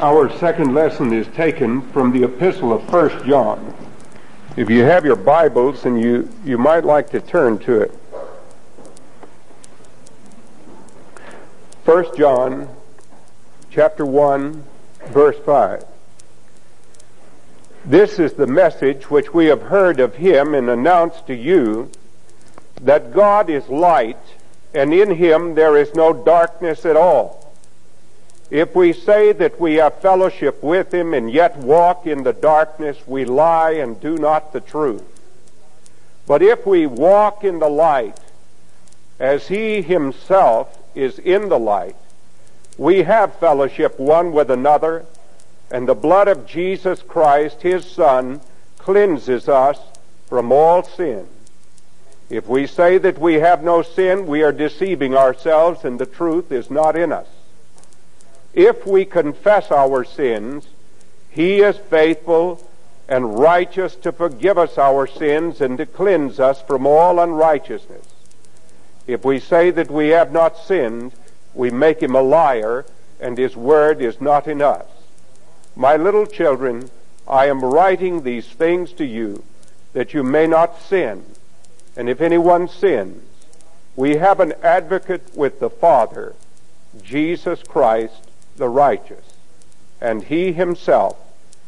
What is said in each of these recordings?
Our second lesson is taken from the epistle of 1 John. If you have your Bibles and you, you might like to turn to it. 1 John chapter 1 verse 5. This is the message which we have heard of him and announced to you that God is light and in him there is no darkness at all. If we say that we have fellowship with him and yet walk in the darkness, we lie and do not the truth. But if we walk in the light, as he himself is in the light, we have fellowship one with another, and the blood of Jesus Christ, his Son, cleanses us from all sin. If we say that we have no sin, we are deceiving ourselves, and the truth is not in us. If we confess our sins, He is faithful and righteous to forgive us our sins and to cleanse us from all unrighteousness. If we say that we have not sinned, we make Him a liar and His word is not in us. My little children, I am writing these things to you that you may not sin. And if anyone sins, we have an advocate with the Father, Jesus Christ the righteous, and he himself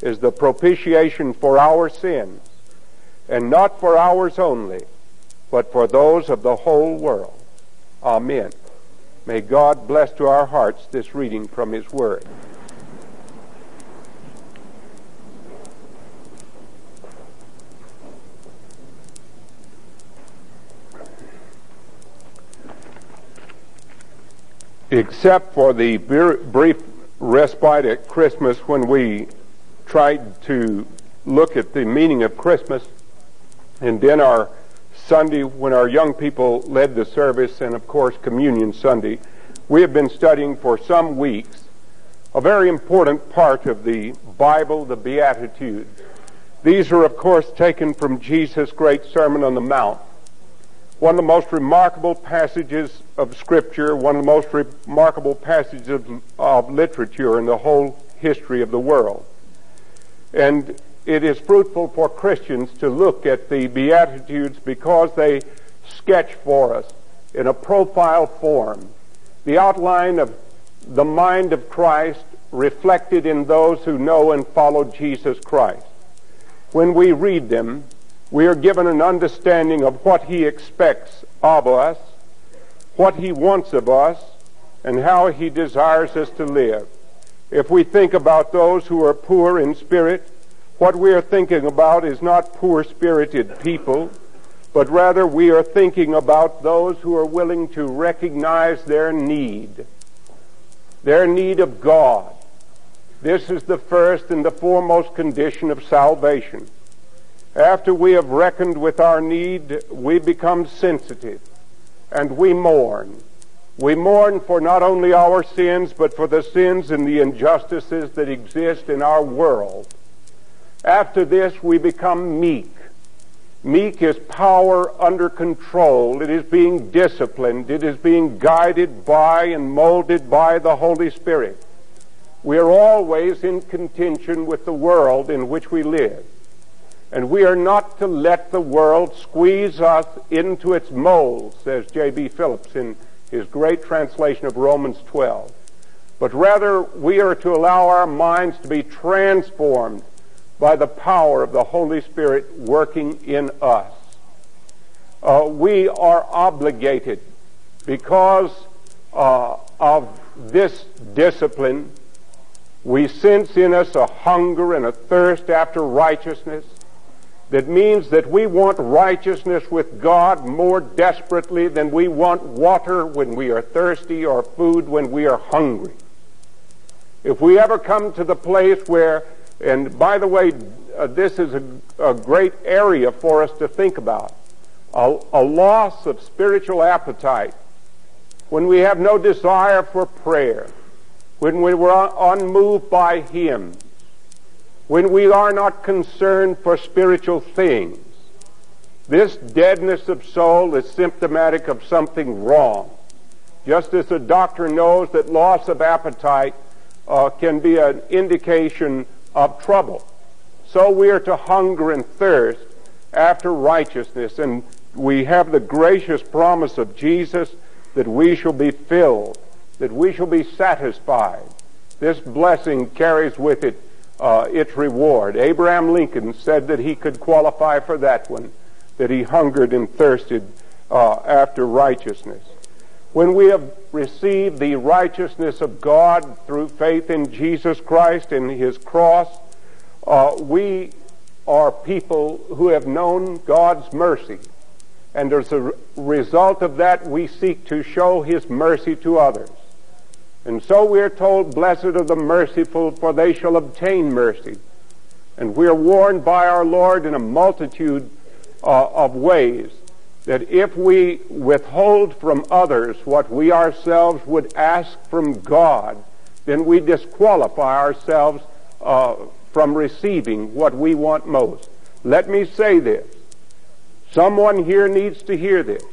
is the propitiation for our sins, and not for ours only, but for those of the whole world. Amen. May God bless to our hearts this reading from his word. Except for the brief respite at Christmas when we tried to look at the meaning of Christmas, and then our Sunday when our young people led the service, and of course Communion Sunday, we have been studying for some weeks a very important part of the Bible, the Beatitudes. These are, of course, taken from Jesus' great Sermon on the Mount one of the most remarkable passages of Scripture, one of the most remarkable passages of, of literature in the whole history of the world. And it is fruitful for Christians to look at the Beatitudes because they sketch for us in a profile form the outline of the mind of Christ reflected in those who know and follow Jesus Christ. When we read them, we are given an understanding of what he expects of us, what he wants of us, and how he desires us to live. If we think about those who are poor in spirit, what we are thinking about is not poor spirited people, but rather we are thinking about those who are willing to recognize their need, their need of God. This is the first and the foremost condition of salvation. After we have reckoned with our need, we become sensitive and we mourn. We mourn for not only our sins, but for the sins and the injustices that exist in our world. After this, we become meek. Meek is power under control. It is being disciplined. It is being guided by and molded by the Holy Spirit. We are always in contention with the world in which we live. And we are not to let the world squeeze us into its mold, says J.B. Phillips in his great translation of Romans 12. But rather, we are to allow our minds to be transformed by the power of the Holy Spirit working in us. Uh, we are obligated because uh, of this discipline. We sense in us a hunger and a thirst after righteousness that means that we want righteousness with God more desperately than we want water when we are thirsty or food when we are hungry. If we ever come to the place where, and by the way, uh, this is a, a, great area for us to think about, a, a loss of spiritual appetite, when we have no desire for prayer, when we were unmoved by hymns, when we are not concerned for spiritual things. This deadness of soul is symptomatic of something wrong. Just as a doctor knows that loss of appetite uh, can be an indication of trouble. So we are to hunger and thirst after righteousness, and we have the gracious promise of Jesus that we shall be filled, that we shall be satisfied. This blessing carries with it uh, its reward. Abraham Lincoln said that he could qualify for that one, that he hungered and thirsted uh, after righteousness. When we have received the righteousness of God through faith in Jesus Christ and His cross, uh, we are people who have known God's mercy. And as a result of that, we seek to show His mercy to others. And so we are told, Blessed are the merciful, for they shall obtain mercy. And we are warned by our Lord in a multitude uh, of ways that if we withhold from others what we ourselves would ask from God, then we disqualify ourselves uh, from receiving what we want most. Let me say this. Someone here needs to hear this.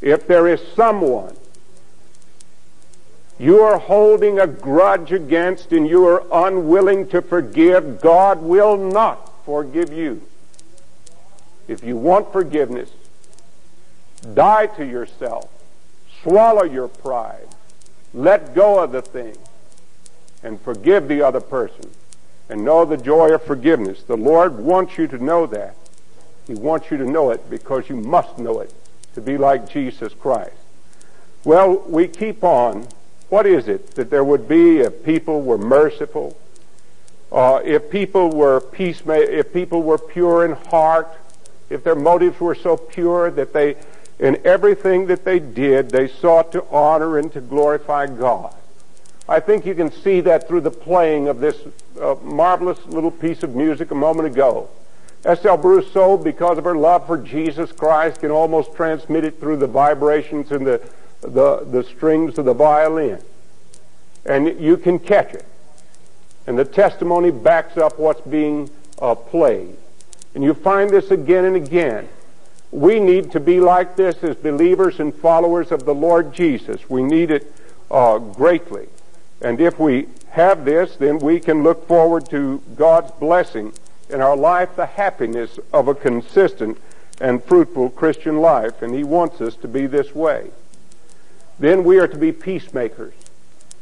If there is someone you are holding a grudge against and you are unwilling to forgive, God will not forgive you. If you want forgiveness, die to yourself. Swallow your pride. Let go of the thing and forgive the other person and know the joy of forgiveness. The Lord wants you to know that. He wants you to know it because you must know it to be like Jesus Christ. Well, we keep on what is it that there would be if people were merciful? Uh, if people were peacemaker, if people were pure in heart, if their motives were so pure that they, in everything that they did, they sought to honor and to glorify God. I think you can see that through the playing of this uh, marvelous little piece of music a moment ago. Estelle Brousseau, because of her love for Jesus Christ, can almost transmit it through the vibrations and the the, the strings of the violin. And you can catch it. And the testimony backs up what's being uh, played. And you find this again and again. We need to be like this as believers and followers of the Lord Jesus. We need it uh, greatly. And if we have this, then we can look forward to God's blessing in our life, the happiness of a consistent and fruitful Christian life. And He wants us to be this way. Then we are to be peacemakers.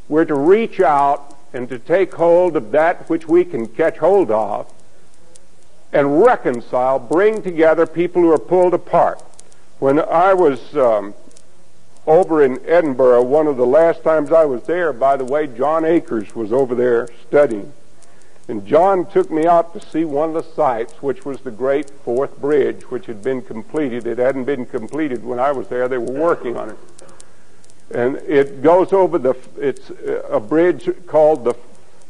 We're to reach out and to take hold of that which we can catch hold of and reconcile, bring together people who are pulled apart. When I was um, over in Edinburgh, one of the last times I was there, by the way, John Akers was over there studying. And John took me out to see one of the sites, which was the great Forth bridge, which had been completed. It hadn't been completed when I was there. They were working on it and it goes over the. It's a bridge called the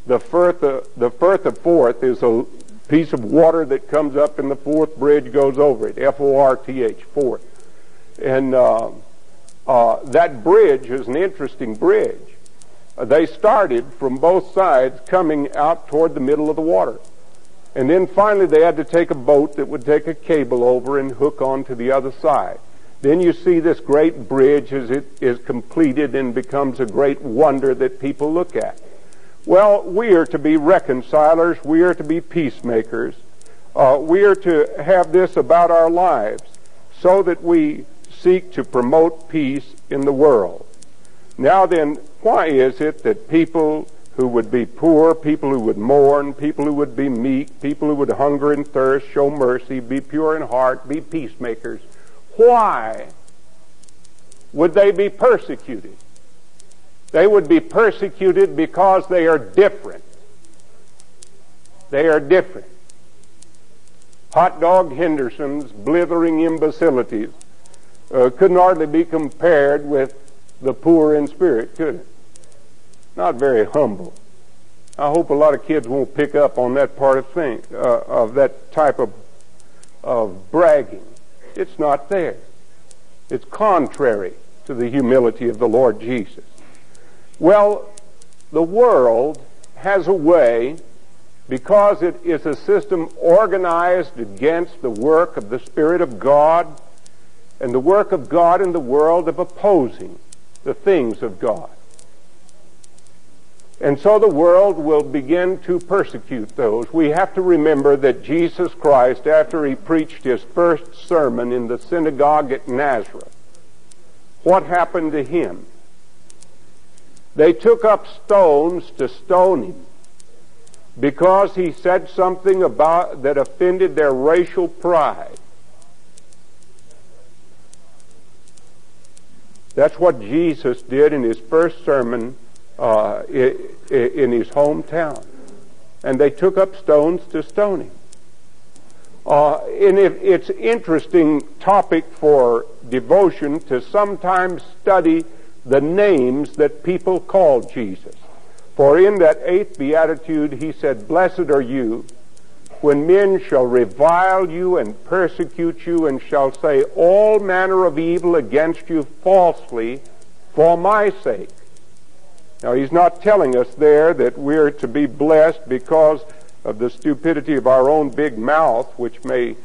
the Firth. Of, The Firth of Forth is a piece of water that comes up, and the Forth bridge goes over it. F O R T H Forth, and uh, uh, that bridge is an interesting bridge. They started from both sides, coming out toward the middle of the water. And then finally they had to take a boat that would take a cable over and hook onto the other side. Then you see this great bridge as it is completed and becomes a great wonder that people look at. Well, we are to be reconcilers. We are to be peacemakers. Uh, we are to have this about our lives so that we seek to promote peace in the world. Now then, why is it that people who would be poor, people who would mourn, people who would be meek, people who would hunger and thirst, show mercy, be pure in heart, be peacemakers, why would they be persecuted? They would be persecuted because they are different. They are different. Hot dog Henderson's blithering imbecilities uh, couldn't hardly be compared with the poor in spirit, could it? Not very humble. I hope a lot of kids won't pick up on that part of thing, uh, of that type of, of bragging. It's not there. It's contrary to the humility of the Lord Jesus. Well, the world has a way, because it is a system organized against the work of the Spirit of God and the work of God in the world of opposing the things of God. And so the world will begin to persecute those. We have to remember that Jesus Christ, after he preached his first sermon in the synagogue at Nazareth, what happened to him? They took up stones to stone him because he said something about that offended their racial pride. That's what Jesus did in his first sermon uh, in his hometown. And they took up stones to stone him. Uh, and it, it's interesting topic for devotion to sometimes study the names that people call Jesus. For in that eighth beatitude he said, Blessed are you when men shall revile you and persecute you and shall say all manner of evil against you falsely for my sake. Now he's not telling us there that we're to be blessed because of the stupidity of our own big mouth, which may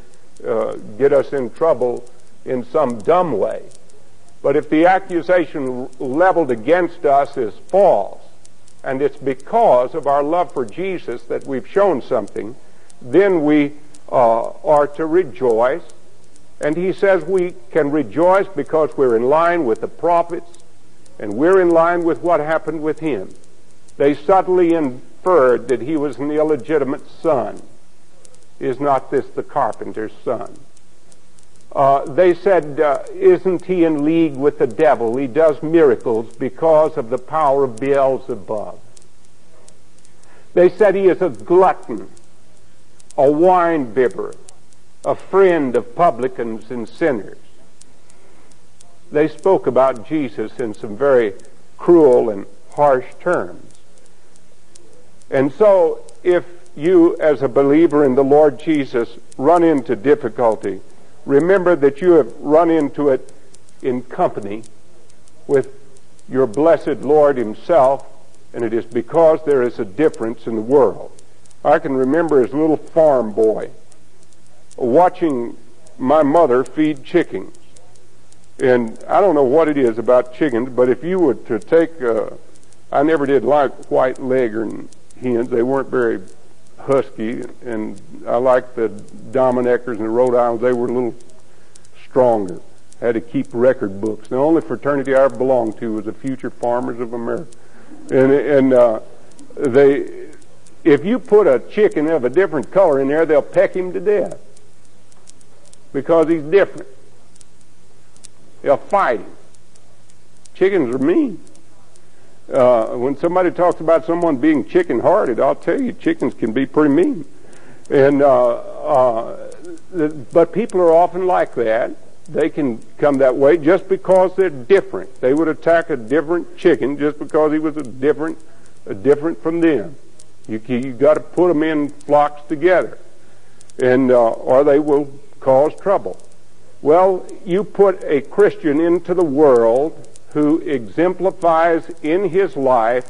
uh, get us in trouble in some dumb way. But if the accusation leveled against us is false, and it's because of our love for Jesus that we've shown something, then we uh, are to rejoice. And he says we can rejoice because we're in line with the prophets and we're in line with what happened with him. They subtly inferred that he was an illegitimate son. Is not this the carpenter's son? Uh, they said, uh, isn't he in league with the devil? He does miracles because of the power of Beelzebub. They said he is a glutton, a wine bibber, a friend of publicans and sinners. They spoke about Jesus in some very cruel and harsh terms. And so, if you, as a believer in the Lord Jesus, run into difficulty, remember that you have run into it in company with your blessed Lord Himself, and it is because there is a difference in the world. I can remember as a little farm boy watching my mother feed chickens. And I don't know what it is about chickens, but if you were to take, uh, I never did like white leghorn hens. They weren't very husky, and I liked the Dominickers and the Rhode Islands. They were a little stronger. I Had to keep record books. The only fraternity I ever belonged to was the Future Farmers of America, and and uh, they, if you put a chicken of a different color in there, they'll peck him to death because he's different. They'll fight him. Chickens are mean. Uh, when somebody talks about someone being chicken-hearted, I'll tell you, chickens can be pretty mean. And uh, uh, but people are often like that. They can come that way just because they're different. They would attack a different chicken just because he was a different, a different from them. You you got to put them in flocks together, and uh, or they will cause trouble. Well, you put a Christian into the world who exemplifies in his life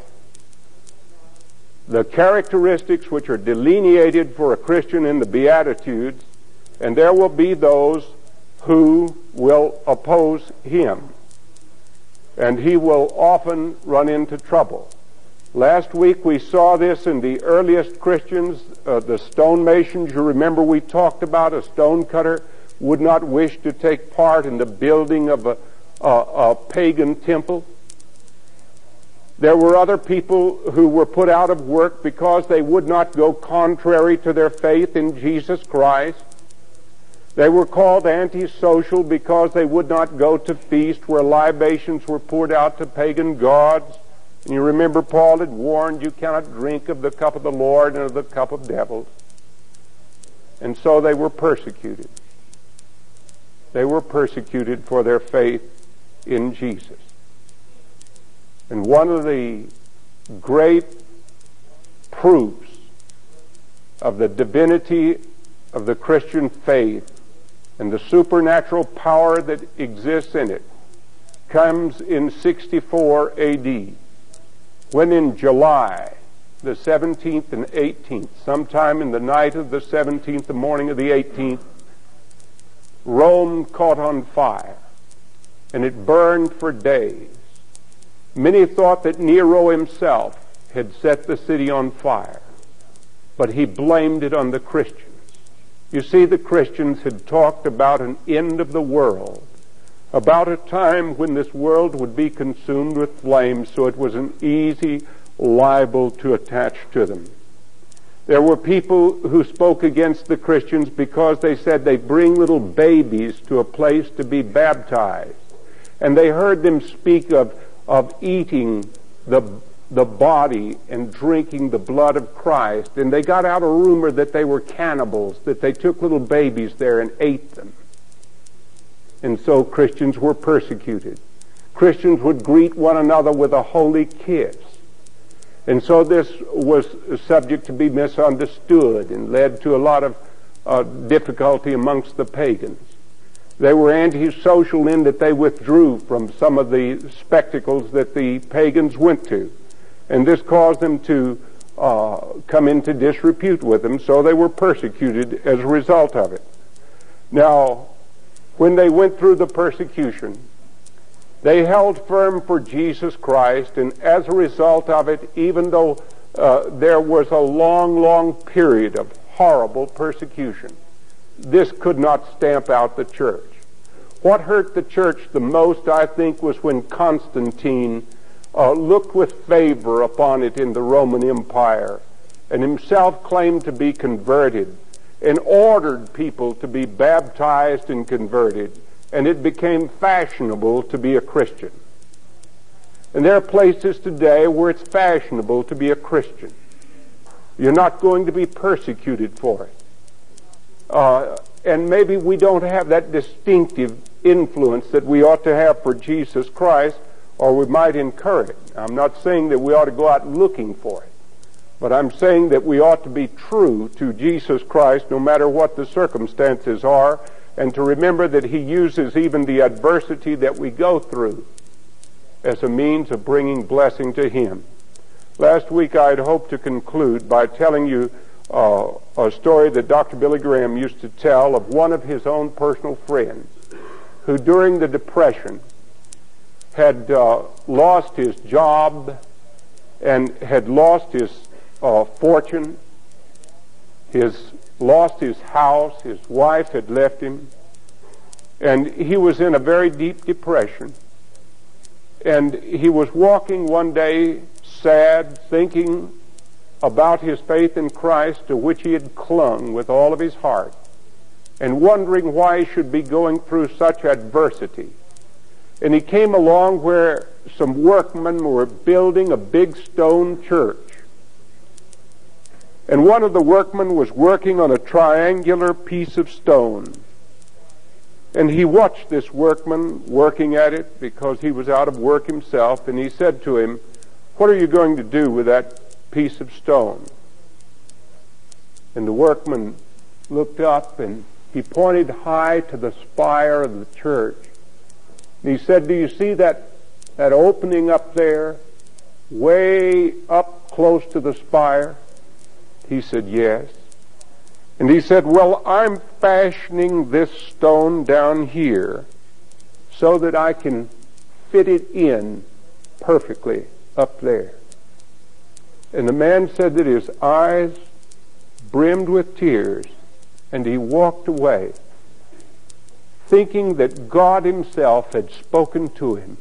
the characteristics which are delineated for a Christian in the Beatitudes, and there will be those who will oppose him. And he will often run into trouble. Last week we saw this in the earliest Christians, uh, the stonemasons. You remember we talked about a stonecutter would not wish to take part in the building of a, a, a pagan temple. There were other people who were put out of work because they would not go contrary to their faith in Jesus Christ. They were called antisocial because they would not go to feast where libations were poured out to pagan gods. And you remember Paul had warned you cannot drink of the cup of the Lord and of the cup of devils. And so they were persecuted. They were persecuted for their faith in Jesus. And one of the great proofs of the divinity of the Christian faith and the supernatural power that exists in it comes in 64 AD, when in July the 17th and 18th, sometime in the night of the 17th, the morning of the 18th, Rome caught on fire, and it burned for days. Many thought that Nero himself had set the city on fire, but he blamed it on the Christians. You see, the Christians had talked about an end of the world, about a time when this world would be consumed with flames, so it was an easy libel to attach to them. There were people who spoke against the Christians because they said they bring little babies to a place to be baptized. And they heard them speak of, of eating the, the body and drinking the blood of Christ. And they got out a rumor that they were cannibals, that they took little babies there and ate them. And so Christians were persecuted. Christians would greet one another with a holy kiss. And so this was subject to be misunderstood and led to a lot of uh, difficulty amongst the pagans. They were antisocial in that they withdrew from some of the spectacles that the pagans went to. And this caused them to uh, come into disrepute with them, so they were persecuted as a result of it. Now, when they went through the persecution, they held firm for Jesus Christ, and as a result of it, even though uh, there was a long, long period of horrible persecution, this could not stamp out the church. What hurt the church the most, I think, was when Constantine uh, looked with favor upon it in the Roman Empire and himself claimed to be converted and ordered people to be baptized and converted and it became fashionable to be a Christian. And there are places today where it's fashionable to be a Christian. You're not going to be persecuted for it. Uh, and maybe we don't have that distinctive influence that we ought to have for Jesus Christ, or we might incur it. I'm not saying that we ought to go out looking for it, but I'm saying that we ought to be true to Jesus Christ no matter what the circumstances are, and to remember that He uses even the adversity that we go through as a means of bringing blessing to Him. Last week I had hoped to conclude by telling you uh, a story that Dr. Billy Graham used to tell of one of his own personal friends who during the Depression had uh, lost his job and had lost his uh, fortune, his lost his house, his wife had left him, and he was in a very deep depression. And he was walking one day sad, thinking about his faith in Christ to which he had clung with all of his heart, and wondering why he should be going through such adversity. And he came along where some workmen were building a big stone church. And one of the workmen was working on a triangular piece of stone. And he watched this workman working at it because he was out of work himself, and he said to him, What are you going to do with that piece of stone? And the workman looked up and he pointed high to the spire of the church. And he said, Do you see that, that opening up there, way up close to the spire? He said, Yes. And he said, Well, I'm fashioning this stone down here so that I can fit it in perfectly up there. And the man said that his eyes brimmed with tears and he walked away thinking that God himself had spoken to him.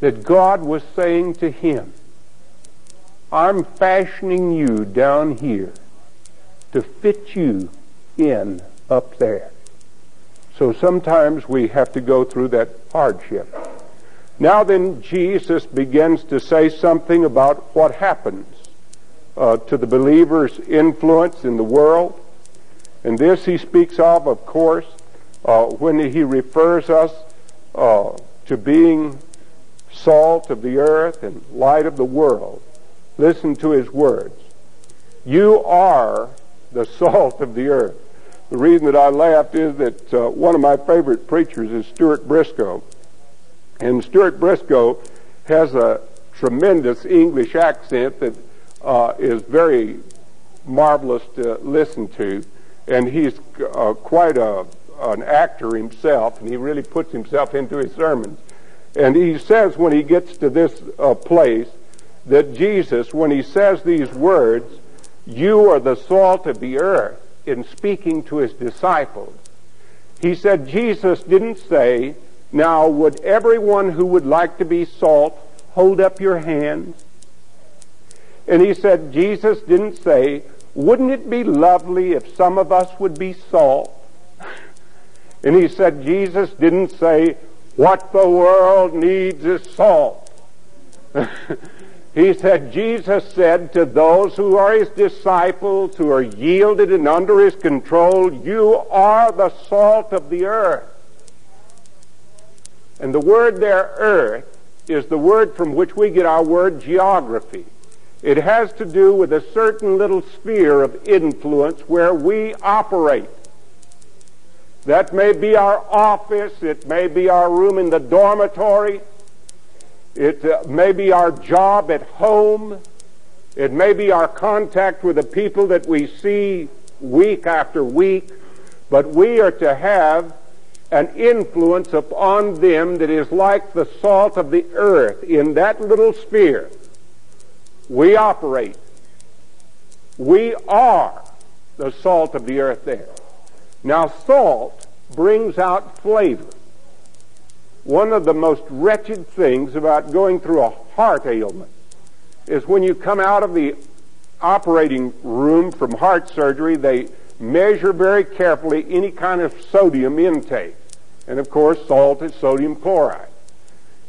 That God was saying to him, I'm fashioning you down here to fit you in up there. So sometimes we have to go through that hardship. Now then, Jesus begins to say something about what happens uh, to the believer's influence in the world. And this he speaks of, of course, uh, when he refers us uh, to being salt of the earth and light of the world. Listen to his words. You are the salt of the earth. The reason that I laughed is that uh, one of my favorite preachers is Stuart Briscoe. And Stuart Briscoe has a tremendous English accent that uh, is very marvelous to listen to. And he's uh, quite a, an actor himself, and he really puts himself into his sermons. And he says when he gets to this uh, place, that Jesus, when he says these words, you are the salt of the earth, in speaking to his disciples, he said Jesus didn't say, now would everyone who would like to be salt hold up your hands? And he said Jesus didn't say, wouldn't it be lovely if some of us would be salt? and he said Jesus didn't say, what the world needs is salt. he said, Jesus said to those who are his disciples, who are yielded and under his control, you are the salt of the earth. And the word there, earth, is the word from which we get our word geography. It has to do with a certain little sphere of influence where we operate. That may be our office. It may be our room in the dormitory. It uh, may be our job at home. It may be our contact with the people that we see week after week. But we are to have an influence upon them that is like the salt of the earth in that little sphere. We operate. We are the salt of the earth there. Now, salt brings out flavor. One of the most wretched things about going through a heart ailment is when you come out of the operating room from heart surgery, they measure very carefully any kind of sodium intake. And of course, salt is sodium chloride.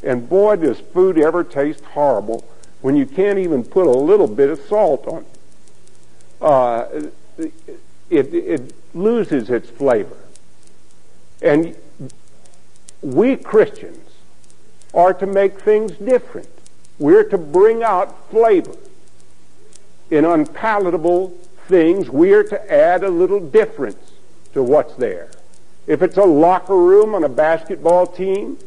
And boy, does food ever taste horrible when you can't even put a little bit of salt on it. Uh, it, it loses its flavor. And we Christians are to make things different. We're to bring out flavor. In unpalatable things, we're to add a little difference to what's there. If it's a locker room on a basketball team,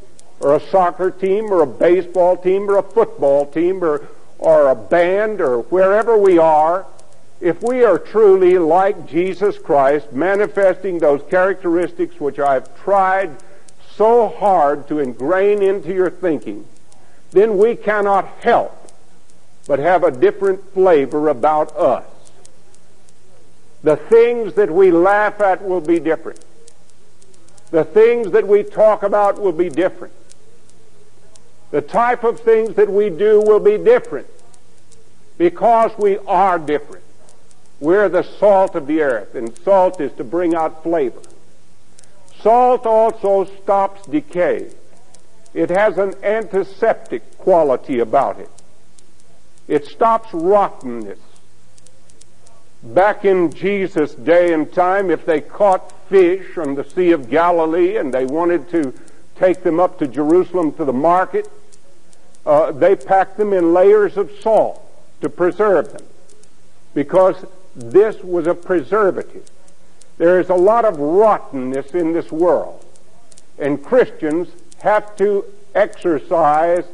or a soccer team, or a baseball team, or a football team, or, or a band, or wherever we are, if we are truly like Jesus Christ, manifesting those characteristics which I've tried so hard to ingrain into your thinking, then we cannot help but have a different flavor about us. The things that we laugh at will be different. The things that we talk about will be different. The type of things that we do will be different because we are different. We're the salt of the earth, and salt is to bring out flavor. Salt also stops decay. It has an antiseptic quality about it. It stops rottenness. Back in Jesus' day and time, if they caught fish on the Sea of Galilee and they wanted to take them up to Jerusalem to the market, uh, they packed them in layers of salt to preserve them because this was a preservative. There is a lot of rottenness in this world, and Christians have to exercise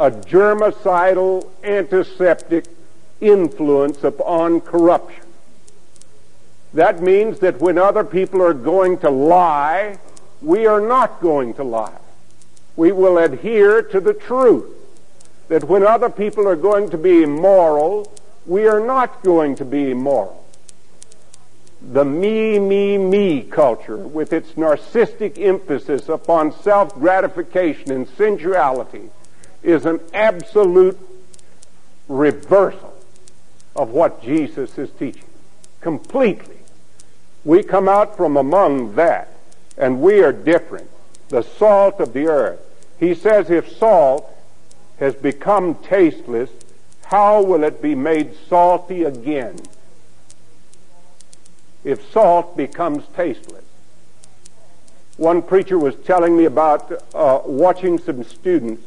a germicidal antiseptic influence upon corruption. That means that when other people are going to lie, we are not going to lie. We will adhere to the truth. That when other people are going to be immoral, we are not going to be immoral. The me, me, me culture, with its narcissistic emphasis upon self gratification and sensuality, is an absolute reversal of what Jesus is teaching. Completely. We come out from among that, and we are different. The salt of the earth. He says if salt has become tasteless, how will it be made salty again if salt becomes tasteless? One preacher was telling me about uh, watching some students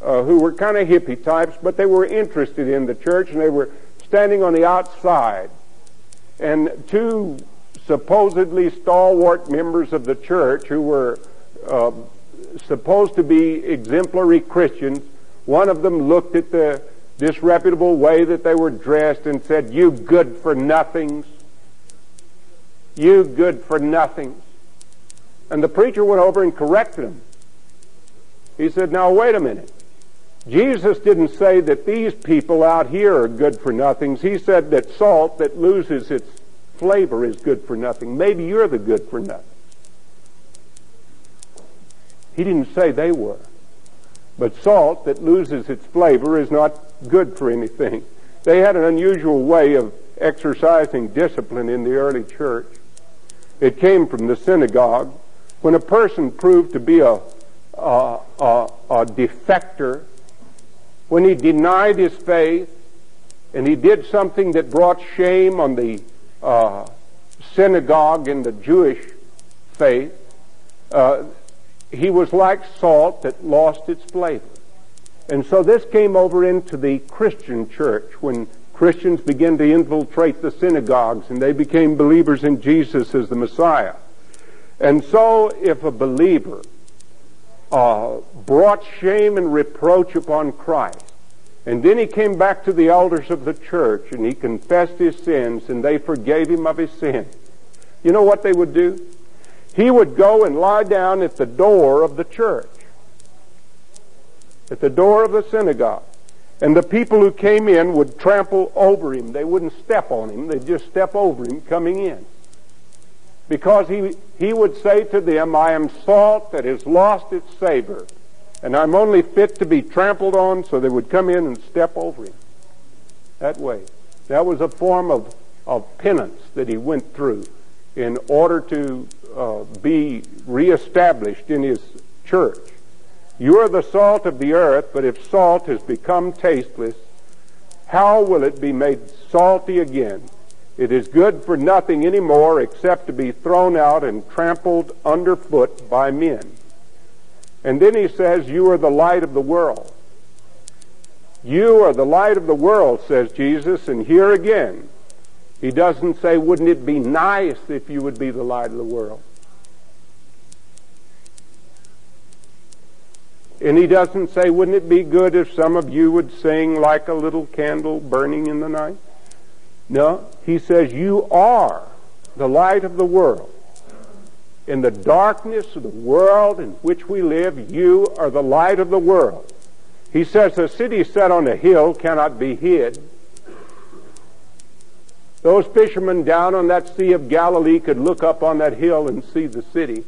uh, who were kind of hippie types, but they were interested in the church and they were standing on the outside. And two supposedly stalwart members of the church who were uh, supposed to be exemplary Christians, one of them looked at the disreputable way that they were dressed and said, You good for nothings. You good for nothings. And the preacher went over and corrected him. He said, Now wait a minute. Jesus didn't say that these people out here are good for nothings. He said that salt that loses its flavor is good for nothing. Maybe you're the good for nothing. He didn't say they were. But salt that loses its flavor is not good for anything. They had an unusual way of exercising discipline in the early church. It came from the synagogue. When a person proved to be a, a, a, a defector, when he denied his faith, and he did something that brought shame on the uh, synagogue and the Jewish faith, uh, he was like salt that lost its flavor. And so this came over into the Christian church when Christians began to infiltrate the synagogues and they became believers in Jesus as the Messiah. And so if a believer uh, brought shame and reproach upon Christ, and then he came back to the elders of the church and he confessed his sins and they forgave him of his sin. You know what they would do? He would go and lie down at the door of the church, at the door of the synagogue. And the people who came in would trample over him. They wouldn't step on him. They'd just step over him coming in. Because he, he would say to them, I am salt that has lost its savor, and I'm only fit to be trampled on, so they would come in and step over him. That way. That was a form of, of penance that he went through in order to uh, be reestablished in his church. You are the salt of the earth, but if salt has become tasteless, how will it be made salty again? It is good for nothing anymore except to be thrown out and trampled underfoot by men. And then he says, You are the light of the world. You are the light of the world, says Jesus, and here again, he doesn't say, Wouldn't it be nice if you would be the light of the world? And he doesn't say, wouldn't it be good if some of you would sing like a little candle burning in the night? No, he says, you are the light of the world. In the darkness of the world in which we live, you are the light of the world. He says, a city set on a hill cannot be hid. Those fishermen down on that Sea of Galilee could look up on that hill and see the city.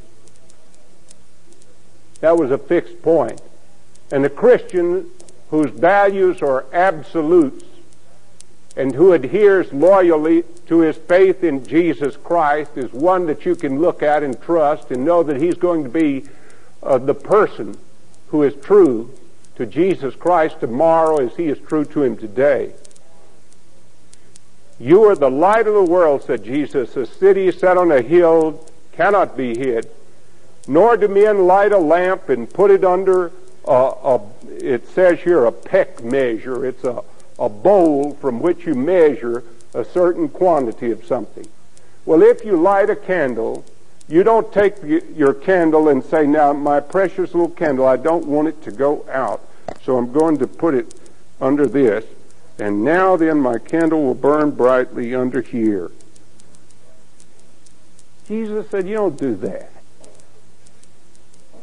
That was a fixed point. And the Christian whose values are absolutes and who adheres loyally to his faith in Jesus Christ is one that you can look at and trust and know that he's going to be uh, the person who is true to Jesus Christ tomorrow as he is true to him today. You are the light of the world, said Jesus. A city set on a hill cannot be hid. Nor do men light a lamp and put it under a, a it says here a peck measure. It's a, a bowl from which you measure a certain quantity of something. Well, if you light a candle, you don't take your candle and say, now my precious little candle, I don't want it to go out, so I'm going to put it under this, and now then my candle will burn brightly under here. Jesus said, you don't do that.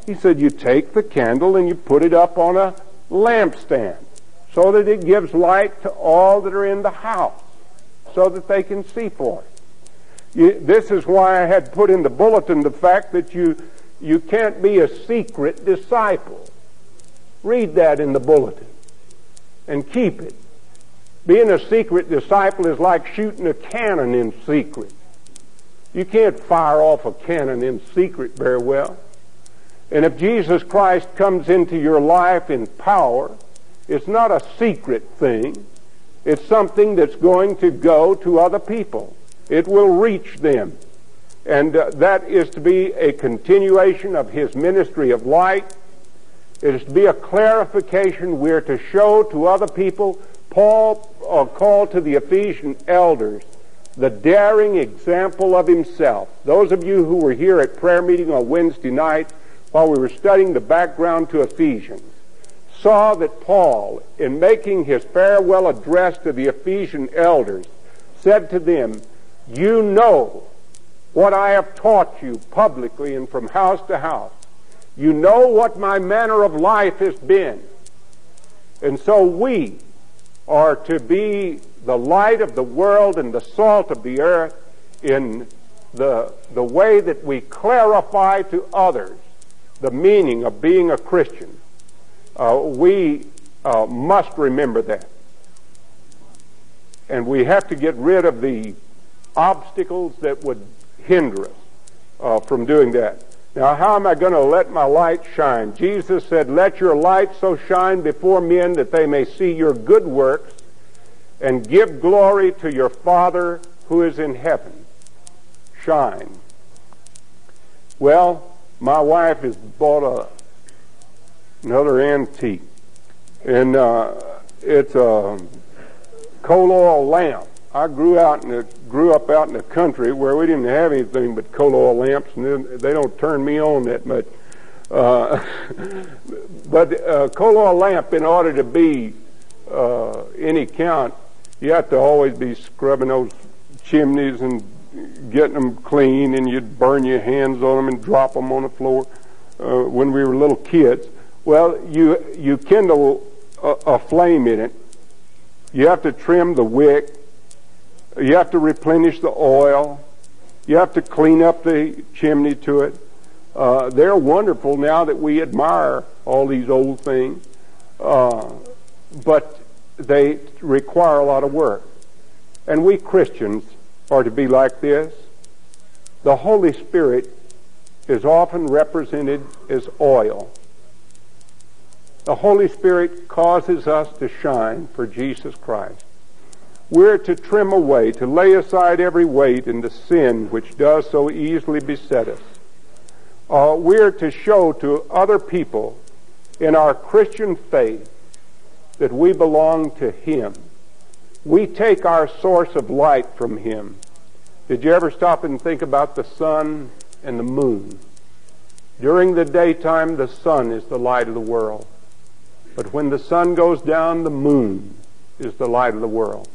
He said, you take the candle and you put it up on a lampstand so that it gives light to all that are in the house so that they can see for it. You, this is why I had put in the bulletin the fact that you, you can't be a secret disciple. Read that in the bulletin and keep it. Being a secret disciple is like shooting a cannon in secret. You can't fire off a cannon in secret very well. And if Jesus Christ comes into your life in power, it's not a secret thing. It's something that's going to go to other people. It will reach them. And uh, that is to be a continuation of his ministry of light. It is to be a clarification. We're to show to other people. Paul uh, called to the Ephesian elders the daring example of himself. Those of you who were here at prayer meeting on Wednesday night while we were studying the background to Ephesians, saw that Paul, in making his farewell address to the Ephesian elders, said to them, You know what I have taught you publicly and from house to house. You know what my manner of life has been. And so we are to be the light of the world and the salt of the earth in the, the way that we clarify to others the meaning of being a Christian. Uh, we uh, must remember that. And we have to get rid of the obstacles that would hinder us uh, from doing that. Now, how am I going to let my light shine? Jesus said, Let your light so shine before men that they may see your good works and give glory to your Father who is in heaven. Shine. Well, my wife has bought a another antique, and uh, it's a coal oil lamp. I grew out in the, grew up out in the country where we didn't have anything but coal oil lamps, and they don't turn me on that much. Uh, but a coal oil lamp, in order to be uh, any count, you have to always be scrubbing those chimneys and getting them clean, and you'd burn your hands on them and drop them on the floor uh, when we were little kids. Well, you you kindle a, a flame in it. You have to trim the wick you have to replenish the oil. You have to clean up the chimney to it. Uh, they're wonderful now that we admire all these old things, uh, but they require a lot of work. And we Christians are to be like this. The Holy Spirit is often represented as oil. The Holy Spirit causes us to shine for Jesus Christ. We're to trim away, to lay aside every weight and the sin which does so easily beset us. Uh, we're to show to other people in our Christian faith that we belong to Him. We take our source of light from Him. Did you ever stop and think about the sun and the moon? During the daytime, the sun is the light of the world. But when the sun goes down, the moon is the light of the world.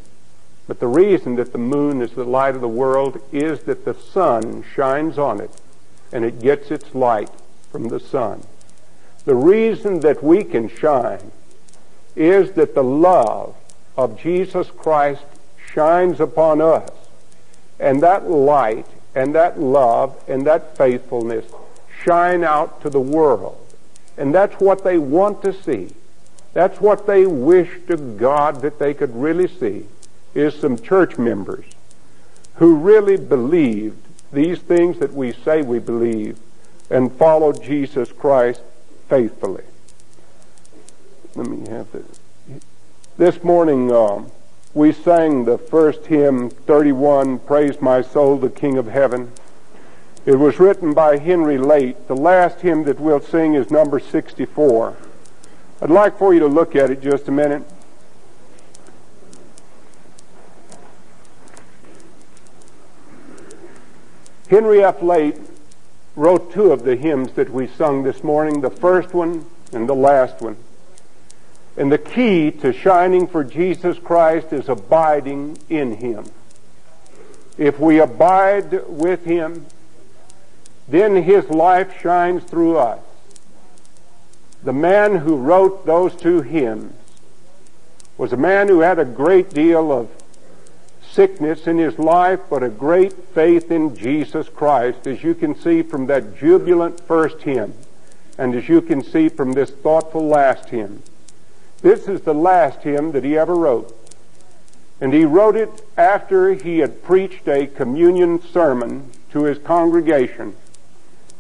But the reason that the moon is the light of the world is that the sun shines on it and it gets its light from the sun. The reason that we can shine is that the love of Jesus Christ shines upon us. And that light and that love and that faithfulness shine out to the world. And that's what they want to see. That's what they wish to God that they could really see is some church members who really believed these things that we say we believe and followed Jesus Christ faithfully. Let me have this. This morning um, we sang the first hymn, 31, Praise My Soul, the King of Heaven. It was written by Henry Lyte. The last hymn that we'll sing is number 64. I'd like for you to look at it just a minute. Henry F. Lyte wrote two of the hymns that we sung this morning, the first one and the last one. And the key to shining for Jesus Christ is abiding in Him. If we abide with Him, then His life shines through us. The man who wrote those two hymns was a man who had a great deal of sickness in his life, but a great faith in Jesus Christ, as you can see from that jubilant first hymn, and as you can see from this thoughtful last hymn. This is the last hymn that he ever wrote. And he wrote it after he had preached a communion sermon to his congregation.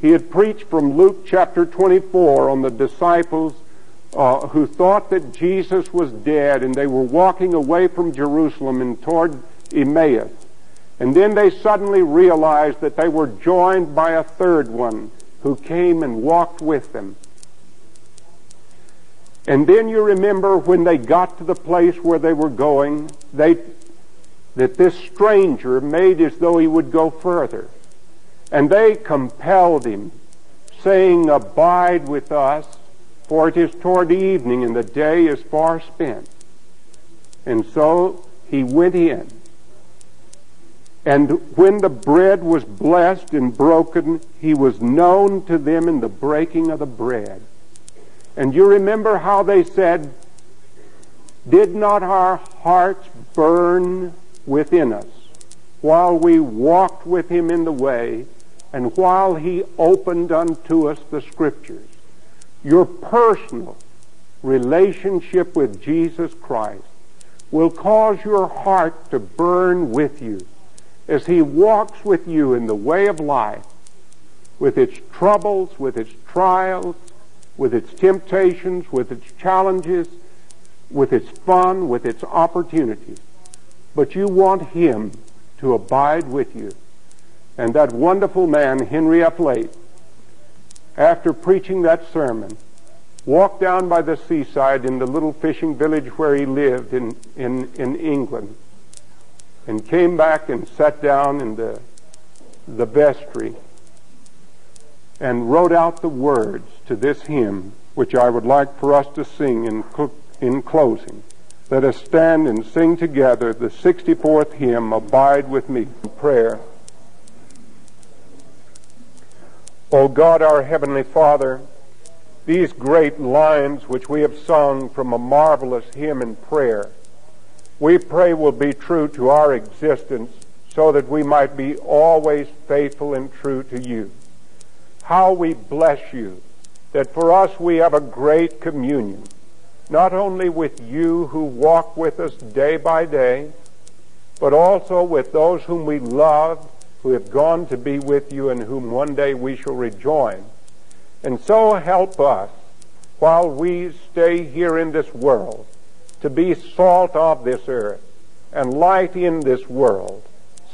He had preached from Luke chapter 24 on the disciples uh, who thought that Jesus was dead and they were walking away from Jerusalem and toward Emmaus. And then they suddenly realized that they were joined by a third one who came and walked with them. And then you remember when they got to the place where they were going, they, that this stranger made as though he would go further. And they compelled him, saying, Abide with us, for it is toward evening and the day is far spent. And so he went in and when the bread was blessed and broken, he was known to them in the breaking of the bread. And you remember how they said, Did not our hearts burn within us while we walked with him in the way and while he opened unto us the scriptures? Your personal relationship with Jesus Christ will cause your heart to burn with you as he walks with you in the way of life with its troubles, with its trials, with its temptations, with its challenges, with its fun, with its opportunities. But you want him to abide with you. And that wonderful man, Henry F. Lyte, after preaching that sermon, walked down by the seaside in the little fishing village where he lived in, in, in England and came back and sat down in the, the vestry and wrote out the words to this hymn, which I would like for us to sing in, in closing. Let us stand and sing together the 64th hymn, Abide with Me, in prayer. O God, our Heavenly Father, these great lines which we have sung from a marvelous hymn and prayer, we pray will be true to our existence so that we might be always faithful and true to you how we bless you that for us we have a great communion, not only with you who walk with us day by day, but also with those whom we love, who have gone to be with you and whom one day we shall rejoin. And so help us while we stay here in this world to be salt of this earth and light in this world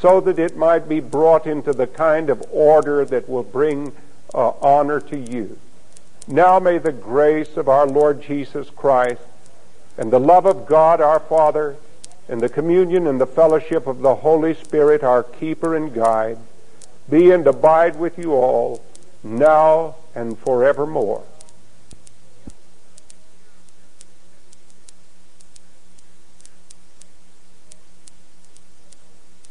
so that it might be brought into the kind of order that will bring uh, honor to you. Now may the grace of our Lord Jesus Christ and the love of God our Father and the communion and the fellowship of the Holy Spirit, our keeper and guide, be and abide with you all now and forevermore.